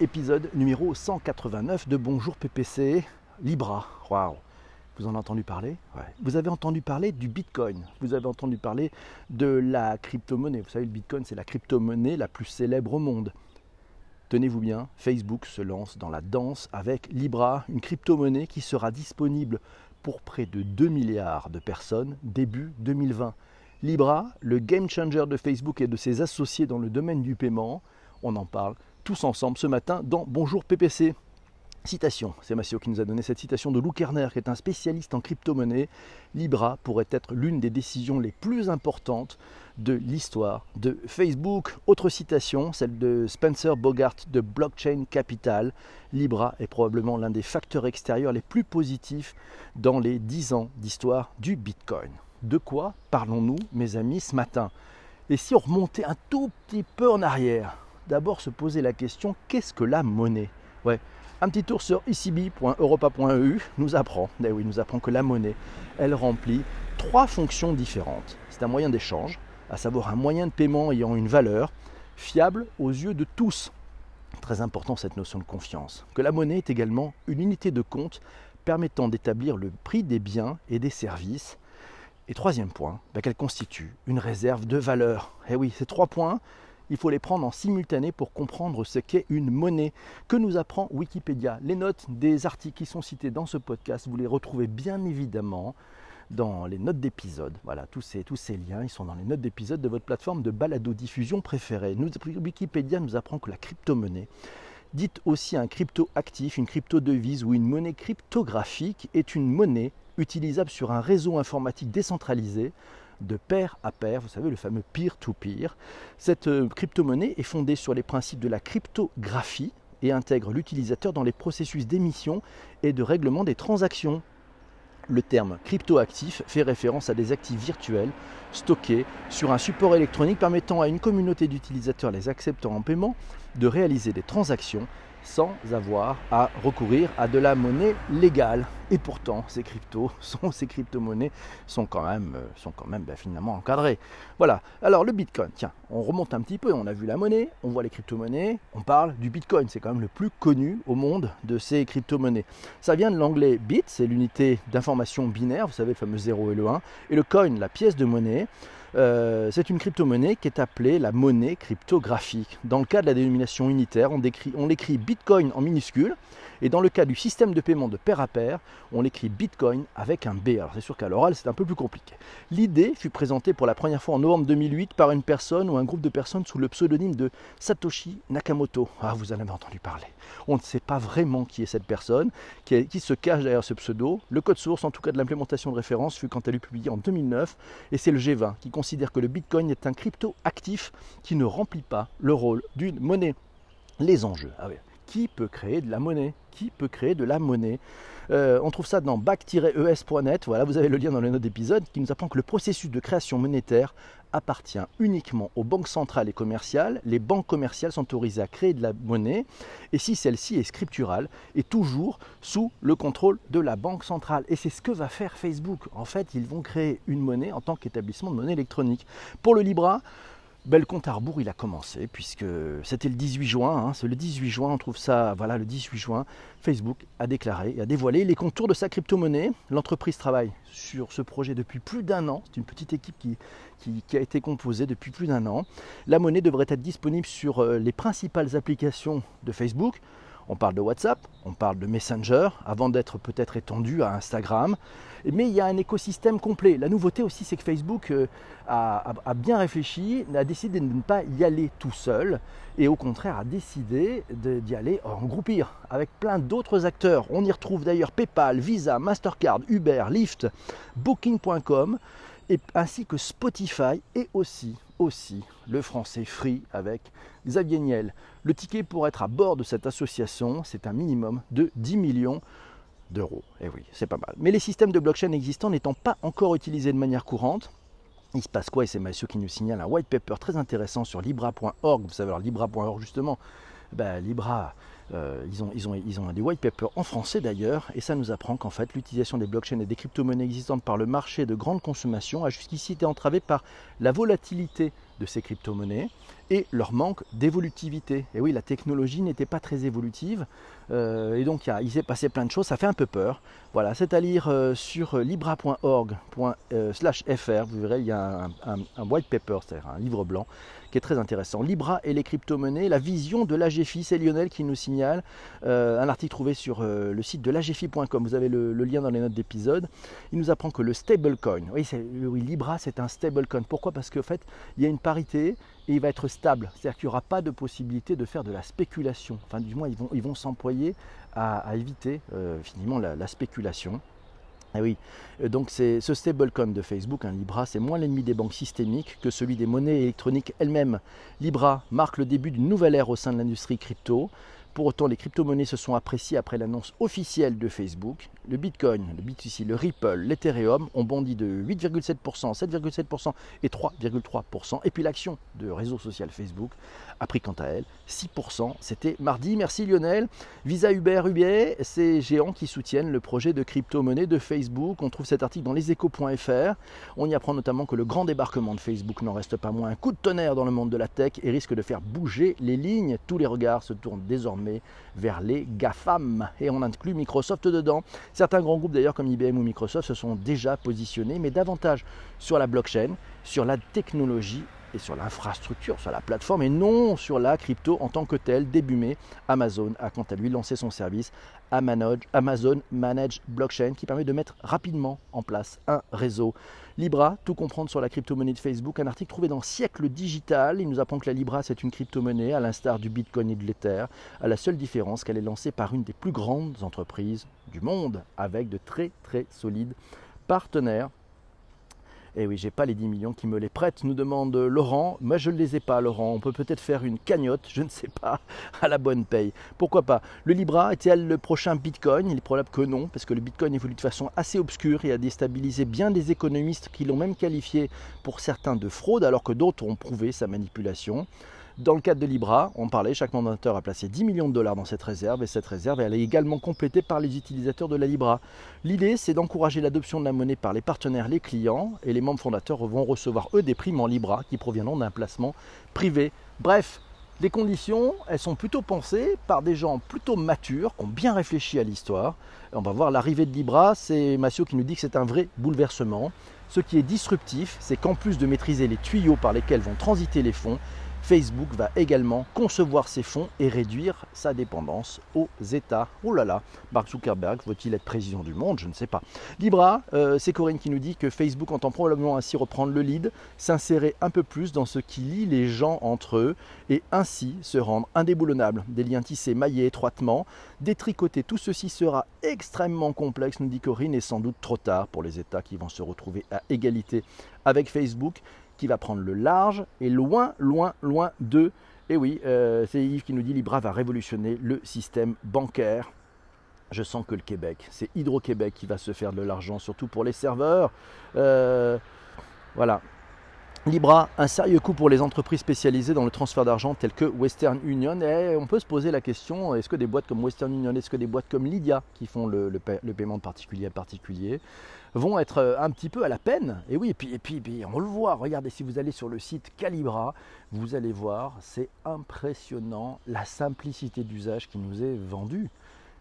épisode numéro 189 de Bonjour PPC, Libra. Waouh Vous en avez entendu parler? Vous avez entendu parler du Bitcoin, vous avez entendu parler de la crypto-monnaie. Vous savez, le Bitcoin, c'est la crypto-monnaie la plus célèbre au monde. Tenez-vous bien, Facebook se lance dans la danse avec Libra, une crypto-monnaie qui sera disponible pour près de 2 milliards de personnes début 2020. Libra, le game changer de Facebook et de ses associés dans le domaine du paiement, on en parle tous ensemble ce matin dans Bonjour PPC. Citation, c'est Massio qui nous a donné cette citation de Lou Kerner, qui est un spécialiste en crypto-monnaie. Libra pourrait être l'une des décisions les plus importantes de l'histoire de Facebook. Autre citation, celle de Spencer Bogart de Blockchain Capital. Libra est probablement l'un des facteurs extérieurs les plus positifs dans les 10 ans d'histoire du Bitcoin. De quoi parlons-nous, mes amis, ce matin? Et si on remontait un tout petit peu en arrière? D'abord se poser la question qu'est-ce que la monnaie? Ouais, un petit tour sur ecb.europa.eu nous apprend, eh nous apprend que la monnaie, elle remplit trois fonctions différentes. C'est un moyen d'échange, à savoir un moyen de paiement ayant une valeur fiable aux yeux de tous. Très important cette notion de confiance. Que la monnaie est également une unité de compte permettant d'établir le prix des biens et des services. Et troisième point, bah, qu'elle constitue une réserve de valeur. Eh oui, ces trois points, il faut les prendre en simultané pour comprendre ce qu'est une monnaie. Que nous apprend Wikipédia? Les notes des articles qui sont cités dans ce podcast, vous les retrouvez bien évidemment dans les notes d'épisode. Voilà, tous ces, tous ces liens, ils sont dans les notes d'épisode de votre plateforme de balado-diffusion préférée. Wikipédia nous apprend que la crypto-monnaie, dite aussi un crypto-actif, une crypto-devise ou une monnaie cryptographique, est une monnaie utilisable sur un réseau informatique décentralisé de pair à pair, vous savez, le fameux peer-to-peer. Cette euh, crypto-monnaie est fondée sur les principes de la cryptographie et intègre l'utilisateur dans les processus d'émission et de règlement des transactions. Le terme cryptoactif fait référence à des actifs virtuels stockés sur un support électronique permettant à une communauté d'utilisateurs les acceptant en paiement de réaliser des transactions sans avoir à recourir à de la monnaie légale. Et pourtant, ces cryptos, ces crypto-monnaies sont quand même, euh, sont quand même ben, finalement encadrées. Voilà. Alors le Bitcoin, tiens, on remonte un petit peu, on a vu la monnaie, on voit les crypto-monnaies, on parle du Bitcoin, c'est quand même le plus connu au monde de ces crypto-monnaies. Ça vient de l'anglais bit, c'est l'unité d'information binaire, vous savez le fameux 0 et le 1, et le coin, la pièce de monnaie. Euh, c'est une crypto-monnaie qui est appelée la monnaie cryptographique. Dans le cas de la dénomination unitaire, on, on l'écrit Bitcoin en minuscule, et dans le cas du système de paiement de pair à pair, on l'écrit Bitcoin avec un B. Alors c'est sûr qu'à l'oral, c'est un peu plus compliqué. L'idée fut présentée pour la première fois en novembre 2008 par une personne ou un groupe de personnes sous le pseudonyme de Satoshi Nakamoto. Ah, vous en avez entendu parler. On ne sait pas vraiment qui est cette personne, qui, qui se cache derrière ce pseudo. Le code source, en tout cas de l'implémentation de référence, fut quant à lui publié en 2009, et c'est le G20 qui considère que le Bitcoin est un crypto actif qui ne remplit pas le rôle d'une monnaie. Les enjeux. Ah qui peut créer de la monnaie? Qui peut créer de la monnaie? Euh, on trouve ça dans bac-es.net, voilà, vous avez le lien dans le note d'épisode, qui nous apprend que le processus de création monétaire appartient uniquement aux banques centrales et commerciales. Les banques commerciales sont autorisées à créer de la monnaie, et si celle-ci est scripturale, est toujours sous le contrôle de la banque centrale. Et c'est ce que va faire Facebook. En fait, ils vont créer une monnaie en tant qu'établissement de monnaie électronique. Pour le Libra, Bel compte à rebours, il a commencé, puisque c'était le 18 juin, hein, c'est le 18 juin, on trouve ça, voilà, le 18 juin, Facebook a déclaré et a dévoilé les contours de sa crypto-monnaie. L'entreprise travaille sur ce projet depuis plus d'un an, c'est une petite équipe qui, qui, a été composée depuis plus d'un an. La monnaie devrait être disponible sur euh, les principales applications de Facebook, on parle de WhatsApp, on parle de Messenger, avant d'être peut-être étendu à Instagram. Mais il y a un écosystème complet. La nouveauté aussi, c'est que Facebook euh, a, bien réfléchi, a décidé de ne pas y aller tout seul, et au contraire a décidé d'y aller en groupir avec plein d'autres acteurs. On y retrouve d'ailleurs PayPal, Visa, Mastercard, Uber, Lyft, Booking.com ainsi que Spotify et aussi, aussi le français Free avec Xavier Niel. Le ticket pour être à bord de cette association, c'est un minimum de 10 millions d'euros. Et eh oui, c'est pas mal. Mais les systèmes de blockchain existants n'étant pas encore utilisés de manière courante, il se passe quoi Et c'est Mathieu qui nous signale un white paper très intéressant sur libra.org. Vous savez, alors libra.org justement, ben, Libra euh, ils, ont, ils, ont, ils ont des white papers en français d'ailleurs, et ça nous apprend qu'en fait l'utilisation des blockchains et des crypto-monnaies existantes par le marché de grande consommation a jusqu'ici été entravée par la volatilité de ces crypto-monnaies et leur manque d'évolutivité. Et oui, la technologie n'était pas très évolutive, euh, et donc il, s'est passé plein de choses, ça fait un peu peur. Voilà, c'est à lire euh, sur libra.org/fr, vous verrez, il y a un, white paper, c'est-à-dire un livre blanc, qui est très intéressant. Libra et les crypto-monnaies, la vision de l'AGFI, c'est Lionel qui nous signale euh, un article trouvé sur le site de l'AGFI.com, vous avez le, lien dans les notes d'épisode. Il nous apprend que le stablecoin, oui, oui Libra c'est un stablecoin, pourquoi? Parce qu'en fait, il y a une parité et il va être stable. C'est-à-dire qu'il n'y aura pas de possibilité de faire de la spéculation. Enfin, du moins, ils vont, s'employer à, éviter euh, finalement la, spéculation. Et oui, euh, donc c'est ce stablecoin de Facebook, un Libra, c'est moins l'ennemi des banques systémiques que celui des monnaies électroniques elles-mêmes. Libra marque le début d'une nouvelle ère au sein de l'industrie crypto. Pour autant, les crypto-monnaies se sont appréciées après l'annonce officielle de Facebook. Le Bitcoin, le BTC, le Ripple, l'Ethereum ont bondi de 8,7%, 7,7% et 3,3%. Et puis l'action de réseau social Facebook a pris quant à elle 6%. C'était mardi. Merci Lionel. Visa, Uber, Uber, ces géants qui soutiennent le projet de crypto-monnaie de Facebook. On trouve cet article dans leséchos.fr. On y apprend notamment que le grand débarquement de Facebook n'en reste pas moins un coup de tonnerre dans le monde de la tech et risque de faire bouger les lignes. Tous les regards se tournent désormais vers les GAFAM. Et on inclut Microsoft dedans. Certains grands groupes d'ailleurs comme IBM ou Microsoft se sont déjà positionnés, mais davantage sur la blockchain, sur la technologie et sur l'infrastructure, sur la plateforme, et non sur la crypto en tant que telle. Début mai, Amazon a quant à lui lancé son service Amazon Managed Blockchain qui permet de mettre rapidement en place un réseau. Libra, tout comprendre sur la crypto-monnaie de Facebook, un article trouvé dans Siècle Digital. Il nous apprend que la Libra, c'est une crypto-monnaie à l'instar du Bitcoin et de l'Ether, à la seule différence qu'elle est lancée par une des plus grandes entreprises du monde, avec de très très solides partenaires et eh oui, j'ai pas les 10 millions qui me les prêtent, nous demande Laurent. Moi, je ne les ai pas, Laurent. On peut peut-être faire une cagnotte, je ne sais pas, à la bonne paye. Pourquoi pas? Le Libra était-elle le prochain Bitcoin? Il est probable que non, parce que le Bitcoin évolue de façon assez obscure et a déstabilisé bien des économistes qui l'ont même qualifié pour certains de fraude, alors que d'autres ont prouvé sa manipulation. Dans le cadre de Libra, on parlait, chaque mandateur a placé 10 millions de dollars dans cette réserve et cette réserve est également complétée par les utilisateurs de la Libra. L'idée, c'est d'encourager l'adoption de la monnaie par les partenaires, les clients et les membres fondateurs vont recevoir eux des primes en Libra qui proviendront d'un placement privé. Bref, les conditions, elles sont plutôt pensées par des gens plutôt matures, qui ont bien réfléchi à l'histoire. On va voir l'arrivée de Libra, c'est Massio qui nous dit que c'est un vrai bouleversement. Ce qui est disruptif, c'est qu'en plus de maîtriser les tuyaux par lesquels vont transiter les fonds, Facebook va également concevoir ses fonds et réduire sa dépendance aux États. Oh là là, Mark Zuckerberg veut-il être président du monde? Je ne sais pas. Libra, euh, c'est Corinne qui nous dit que Facebook entend probablement ainsi reprendre le lead, s'insérer un peu plus dans ce qui lie les gens entre eux et ainsi se rendre indéboulonnable. Des liens tissés, maillés étroitement, détricoter. Tout ceci sera extrêmement complexe, nous dit Corinne, et sans doute trop tard pour les États qui vont se retrouver à égalité avec Facebook qui va prendre le large et loin, loin, loin de. Et oui, euh, c'est Yves qui nous dit Libra va révolutionner le système bancaire. Je sens que le Québec, c'est Hydro-Québec qui va se faire de l'argent, surtout pour les serveurs. Euh, voilà, Libra, un sérieux coup pour les entreprises spécialisées dans le transfert d'argent telles que Western Union. Et on peut se poser la question, est-ce que des boîtes comme Western Union, est-ce que des boîtes comme Lydia, qui font le, paiement de particulier à particulier, vont être euh, un petit peu à la peine? Et oui, et puis, et puis, on le voit, regardez, si vous allez sur le site Calibra, vous allez voir, c'est impressionnant la simplicité d'usage qui nous est vendue.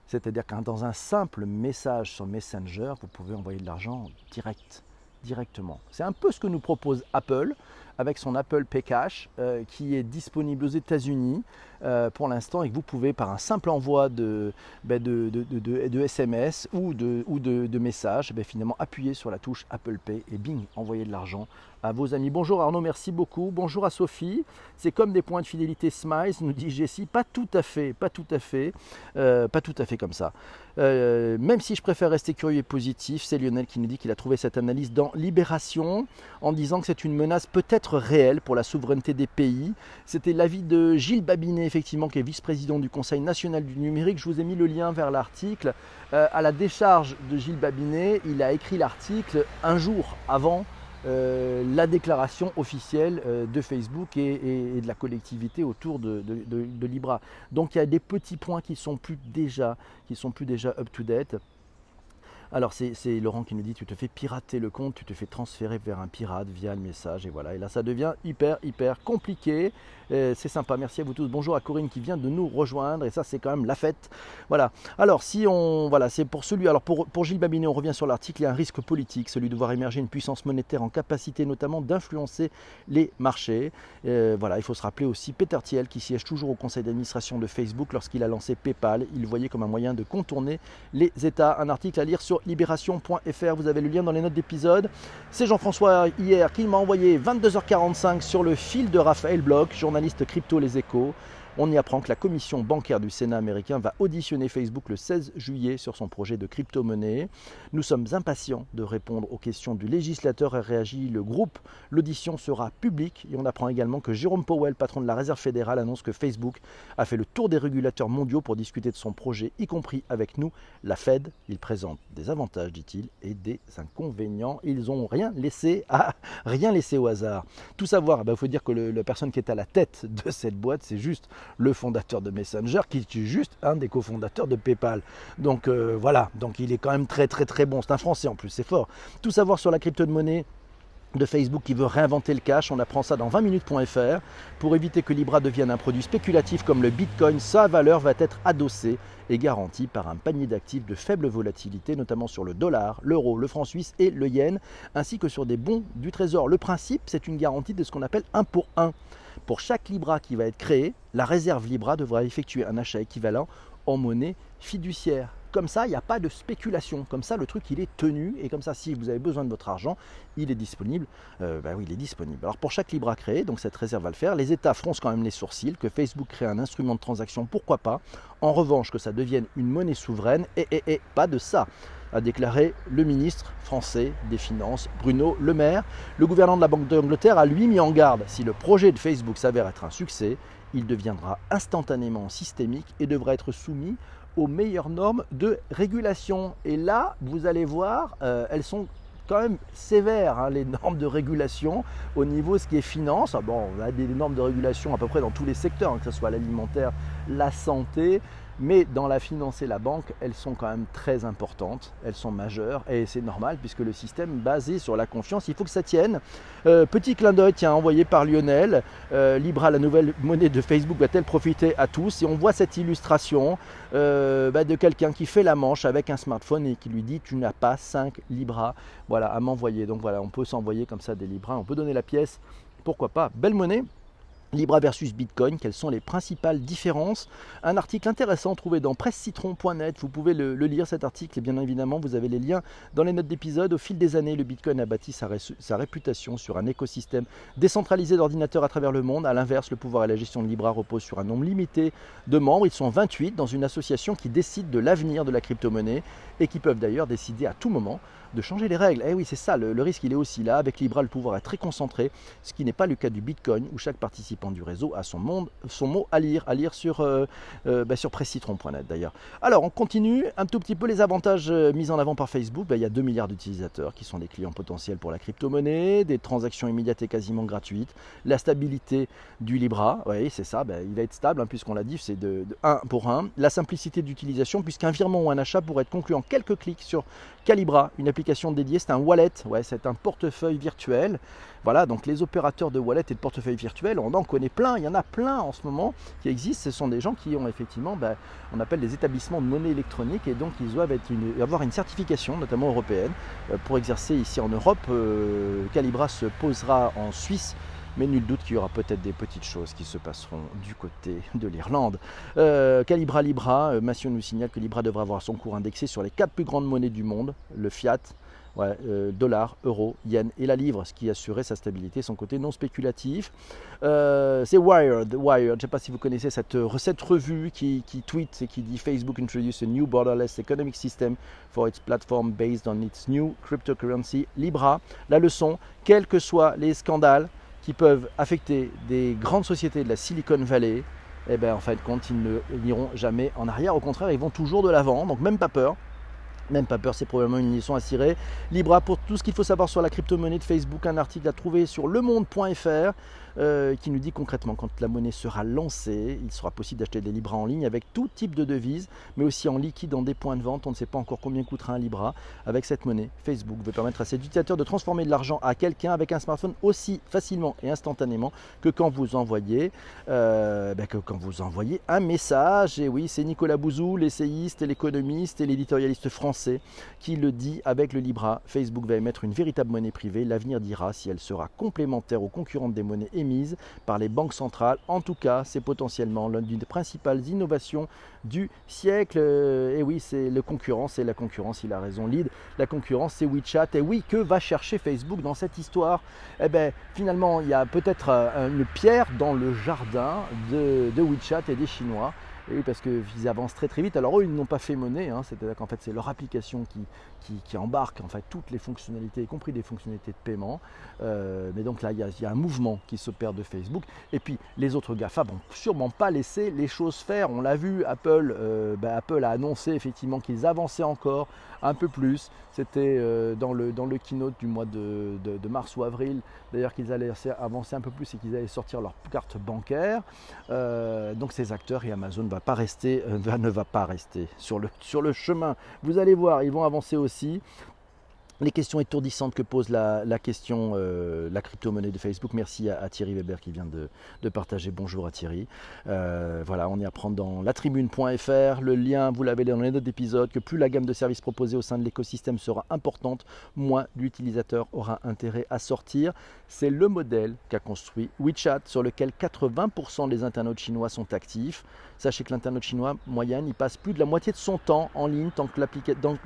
C'est-à-dire que dans un simple message sur Messenger, vous pouvez envoyer de l'argent direct directement. C'est un peu ce que nous propose Apple avec son Apple Pay Cash euh, qui est disponible aux États-Unis euh, pour l'instant et que vous pouvez par un simple envoi de, ben SMS ou de, ou de, messages ben finalement appuyer sur la touche Apple Pay et bing, envoyer de l'argent à vos amis. Bonjour Arnaud, merci beaucoup. Bonjour à Sophie. C'est comme des points de fidélité Smiles, nous dit Jessie. Pas tout à fait, pas tout à fait, euh, pas tout à fait comme ça. même si je préfère rester curieux et positif, c'est Lionel qui nous dit qu'il a trouvé cette analyse dans Libération en disant que c'est une menace peut-être réel pour la souveraineté des pays. C'était l'avis de Gilles Babinet, effectivement, qui est vice-président du Conseil national du numérique. Je vous ai mis le lien vers l'article. Euh, à la décharge de Gilles Babinet, il a écrit l'article un jour avant euh, la déclaration officielle euh, de Facebook et, de la collectivité autour de, Libra. Donc il y a des petits points qui sont plus déjà, qui sont plus déjà up to date. Alors c'est Laurent qui nous dit tu te fais pirater le compte, tu te fais transférer vers un pirate via le message et voilà. Et là ça devient hyper hyper compliqué. C'est sympa, merci à vous tous. Bonjour à Corinne qui vient de nous rejoindre et ça c'est quand même la fête. Voilà. Alors si on voilà c'est pour celui alors pour, Gilles Babinet on revient sur l'article il y a un risque politique celui de voir émerger une puissance monétaire en capacité notamment d'influencer les marchés. voilà il faut se rappeler aussi Peter Thiel qui siège toujours au conseil d'administration de Facebook lorsqu'il a lancé PayPal il voyait comme un moyen de contourner les États. Un article à lire sur libération.fr. Vous avez le lien dans les notes d'épisode. C'est Jean-François hier qui m'a envoyé 22h45 sur le fil de Raphaël Bloch, journaliste crypto Les Échos. On y apprend que la commission bancaire du Sénat américain va auditionner Facebook le 16 juillet sur son projet de crypto-monnaie. Nous sommes impatients de répondre aux questions du législateur, a réagi le groupe. L'audition sera publique et on apprend également que Jérôme Powell, patron de la Réserve fédérale, annonce que Facebook a fait le tour des régulateurs mondiaux pour discuter de son projet, y compris avec nous, la Fed. Il présente des avantages, dit-il, et des inconvénients. Ils n'ont rien laissé à rien laissé au hasard. Tout savoir, il eh ben, faut dire que la personne qui est à la tête de cette boîte, c'est juste le fondateur de Messenger, qui est juste un des cofondateurs de PayPal. Donc euh, voilà, donc il est quand même très très très bon. C'est un Français en plus, c'est fort. Tout savoir sur la crypto-monnaie de Facebook qui veut réinventer le cash. On apprend ça dans 20minutes.fr. Pour éviter que Libra devienne un produit spéculatif comme le Bitcoin, sa valeur va être adossée et garantie par un panier d'actifs de faible volatilité, notamment sur le dollar, l'euro, le franc suisse et le yen, ainsi que sur des bons du trésor. Le principe, c'est une garantie de ce qu'on appelle 1 pour 1. Pour chaque Libra qui va être créé, la réserve Libra devra effectuer un achat équivalent en monnaie fiduciaire. Comme ça, il n'y a pas de spéculation. Comme ça, le truc, il est tenu. Et comme ça, si vous avez besoin de votre argent, il est disponible. Euh, bah oui, il est disponible. Alors pour chaque Libra créé, donc cette réserve va le faire. Les États froncent quand même les sourcils. Que Facebook crée un instrument de transaction, pourquoi pas. En revanche, que ça devienne une monnaie souveraine, et, pas de ça a déclaré le ministre français des Finances, Bruno Le Maire. Le gouverneur de la Banque d'Angleterre a lui mis en garde. Si le projet de Facebook s'avère être un succès, il deviendra instantanément systémique et devra être soumis aux meilleures normes de régulation. Et là, vous allez voir, euh, elles sont quand même sévères, hein, les normes de régulation au niveau de ce qui est finance. Bon, on a des normes de régulation à peu près dans tous les secteurs, hein, que ce soit l'alimentaire, la santé, mais dans la finance et la banque, elles sont quand même très importantes, elles sont majeures et c'est normal puisque le système basé sur la confiance, il faut que ça tienne. Euh, petit clin d'œil, tiens, envoyé par Lionel, euh, Libra, la nouvelle monnaie de Facebook, va-t-elle profiter à tous? Et on voit cette illustration euh, bah, de quelqu'un qui fait la manche avec un smartphone et qui lui dit tu n'as pas 5 Libra voilà, à m'envoyer. Donc voilà, on peut s'envoyer comme ça des Libras, on peut donner la pièce, pourquoi pas? Belle monnaie Libra versus Bitcoin, quelles sont les principales différences? Un article intéressant trouvé dans pressecitron.net, vous pouvez le, lire cet article et bien évidemment vous avez les liens dans les notes d'épisode. Au fil des années, le Bitcoin a bâti sa, sa réputation sur un écosystème décentralisé d'ordinateurs à travers le monde. A l'inverse, le pouvoir et la gestion de Libra reposent sur un nombre limité de membres. Ils sont 28 dans une association qui décide de l'avenir de la crypto-monnaie et qui peuvent d'ailleurs décider à tout moment de changer les règles. Eh oui, c'est ça, le, risque il est aussi là. Avec Libra, le pouvoir est très concentré, ce qui n'est pas le cas du Bitcoin, où chaque participant du réseau a son, monde, son mot à lire, à lire sur, euh, euh bah, presscitron.net d'ailleurs. Alors, on continue un tout petit peu les avantages euh, mis en avant par Facebook. Bah, il y a 2 milliards d'utilisateurs qui sont des clients potentiels pour la crypto-monnaie, des transactions immédiates et quasiment gratuites, la stabilité du Libra, oui, c'est ça, bah, il va être stable, hein, puisqu'on l'a dit, c'est de, de 1 pour 1, la simplicité d'utilisation, puisqu'un virement ou un achat pourrait être conclu en quelques clics sur Calibra, une application dédiée, c'est un wallet, ouais, c'est un portefeuille virtuel. Voilà, donc les opérateurs de wallet et de portefeuille virtuel, on en connaît plein, il y en a plein en ce moment qui existent. Ce sont des gens qui ont effectivement, ben, on appelle des établissements de monnaie électronique et donc ils doivent être avoir une certification, notamment européenne, euh, pour exercer ici en Europe. Euh, Calibra se posera en Suisse mais nul doute qu'il y aura peut-être des petites choses qui se passeront du côté de l'Irlande. Euh, Calibra Libra, euh, Massio nous signale que Libra devra avoir son cours indexé sur les quatre plus grandes monnaies du monde, le fiat, euh, dollar, euro, yen et la livre, ce qui assurait sa stabilité, son côté non spéculatif. c'est Wired, Wired, je ne sais pas si vous connaissez cette, recette revue qui, qui tweet et qui dit Facebook introduce a new borderless economic system for its platform based on its new cryptocurrency Libra. La leçon, quels que soient les scandales, qui peuvent affecter des grandes sociétés de la Silicon Valley, eh bien, en fin de compte, ils n'iront jamais en arrière. Au contraire, ils vont toujours de l'avant. Donc, même pas peur. Même pas peur, c'est probablement une leçon à cirer. Libra, pour tout ce qu'il faut savoir sur la crypto-monnaie de Facebook, un article à trouver sur lemonde.fr. euh, qui nous dit concrètement quand la monnaie sera lancée, il sera possible d'acheter des Libras en ligne avec tout type de devises, mais aussi en liquide dans des points de vente. On ne sait pas encore combien coûtera un Libra. Avec cette monnaie, Facebook veut permettre à ses utilisateurs de transformer de l'argent à quelqu'un avec un smartphone aussi facilement et instantanément que quand vous envoyez, euh, ben, un message. Et oui, c'est Nicolas Bouzou, l'essayiste, l'économiste et l'éditorialiste français qui le dit avec le Libra. Facebook va émettre une véritable monnaie privée. L'avenir dira si elle sera complémentaire aux concurrentes des monnaies émises par les banques centrales. En tout cas, c'est potentiellement l'une des principales innovations du siècle. Et oui, c'est le concurrent, c'est la concurrence, il a raison. Lead, la concurrence, c'est WeChat. Et oui, que va chercher Facebook dans cette histoire? Eh bien, finalement, il y a peut-être euh, une pierre dans le jardin de, de WeChat et des Chinois. Et oui, parce qu'ils avancent très très vite. Alors eux, ils n'ont pas fait monnaie, hein. c'est-à-dire qu'en fait c'est leur application qui, embarque en fait toutes les fonctionnalités, y compris des fonctionnalités de paiement. Euh, mais donc là, il y, a, un mouvement qui s'opère de Facebook. Et puis les autres GAFA vont sûrement pas laisser les choses faire. On l'a vu, Apple, euh, bah, Apple a annoncé effectivement qu'ils avançaient encore un peu plus. C'était euh, dans, le, dans le keynote du mois de, de, mars ou avril, d'ailleurs qu'ils allaient avancer un peu plus et qu'ils allaient sortir leur carte bancaire. donc ces acteurs et Amazon pas rester, euh, ne va pas rester sur le, sur le chemin. Vous allez voir, ils vont avancer aussi les questions étourdissantes que pose la, question, euh, la crypto-monnaie de Facebook. Merci à, Thierry Weber qui vient de, partager. Bonjour à Thierry. Euh, voilà, on y apprend dans latribune.fr. Le lien, vous l'avez dans les notes d'épisode, que plus la gamme de services proposés au sein de l'écosystème sera importante, moins l'utilisateur aura intérêt à sortir. C'est le modèle qu'a construit WeChat, sur lequel 80% des internautes chinois sont actifs. Sachez que l'internaute chinois moyenne, il passe plus de la moitié de son temps en ligne tant que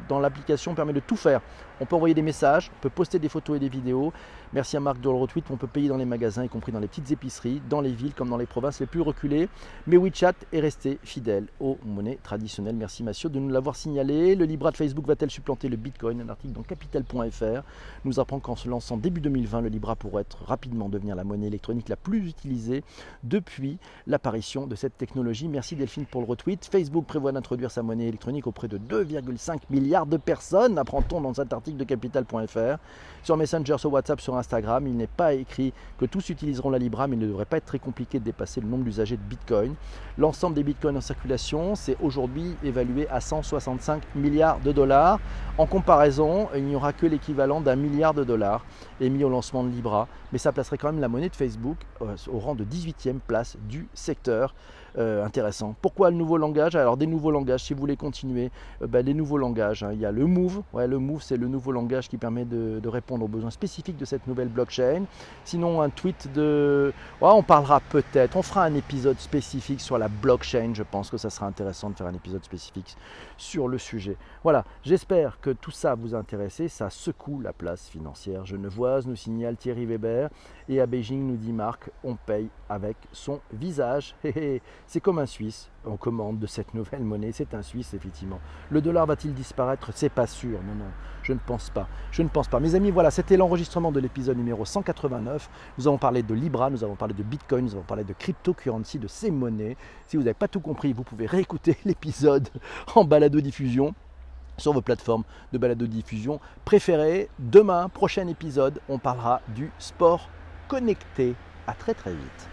dans l'application permet de tout faire. On peut envoyer des messages, on peut poster des photos et des vidéos. Merci à Marc de le. On peut payer dans les magasins, y compris dans les petites épiceries, dans les villes comme dans les provinces les plus reculées. Mais WeChat est resté fidèle aux monnaies traditionnelles. Merci Mathieu de nous l'avoir signalé. Le Libra de Facebook va-t-elle supplanter le Bitcoin? Un article dans capital.fr nous apprend qu'en se lançant début 2020, le Libra pourrait rapidement devenir la monnaie électronique la plus utilisée depuis l'apparition de cette technologie. Merci Delphine pour le retweet. Facebook prévoit d'introduire sa monnaie électronique auprès de 2,5 milliards de personnes, apprend-on dans cet article de capital.fr. Sur Messenger, sur WhatsApp, sur Instagram, il n'est pas écrit que tous utiliseront la Libra, mais il ne devrait pas être très compliqué de dépasser le nombre d'usagers de Bitcoin. L'ensemble des Bitcoins en circulation, c'est aujourd'hui évalué à 165 milliards de dollars. En comparaison, il n'y aura que l'équivalent d'un milliard de dollars émis au lancement de Libra, mais ça placerait quand même la monnaie de Facebook euh, au rang de 18e place du secteur. Euh, intéressant. Pourquoi le nouveau langage? Alors des nouveaux langages, si vous voulez continuer, euh, ben, les nouveaux langages. Hein. Il y a le Move. Ouais, le Move, c'est le nouveau langage qui permet de, répondre aux besoins spécifiques de cette nouvelle blockchain. Sinon, un tweet de... on parlera peut-être, on fera un épisode spécifique sur la blockchain. Je pense que ça sera intéressant de faire un épisode spécifique sur le sujet. Voilà, j'espère que tout ça vous a intéressé. Ça secoue la place financière genevoise, nous signale Thierry Weber. Et à Beijing, nous dit Marc, on paye avec son visage. C'est comme un Suisse, on commande de cette nouvelle monnaie. C'est un Suisse, effectivement. Le dollar va-t-il disparaître? C'est pas sûr. Non, non, je ne pense pas. Je ne pense pas. Mes amis, voilà, c'était l'enregistrement de l'épisode numéro 189. Nous avons parlé de Libra, nous avons parlé de Bitcoin, nous avons parlé de cryptocurrency, de ces monnaies. Si vous n'avez pas tout compris, vous pouvez réécouter l'épisode en balado-diffusion sur vos plateformes de balado-diffusion préférées. Demain, prochain épisode, on parlera du sport connecté. À très très vite.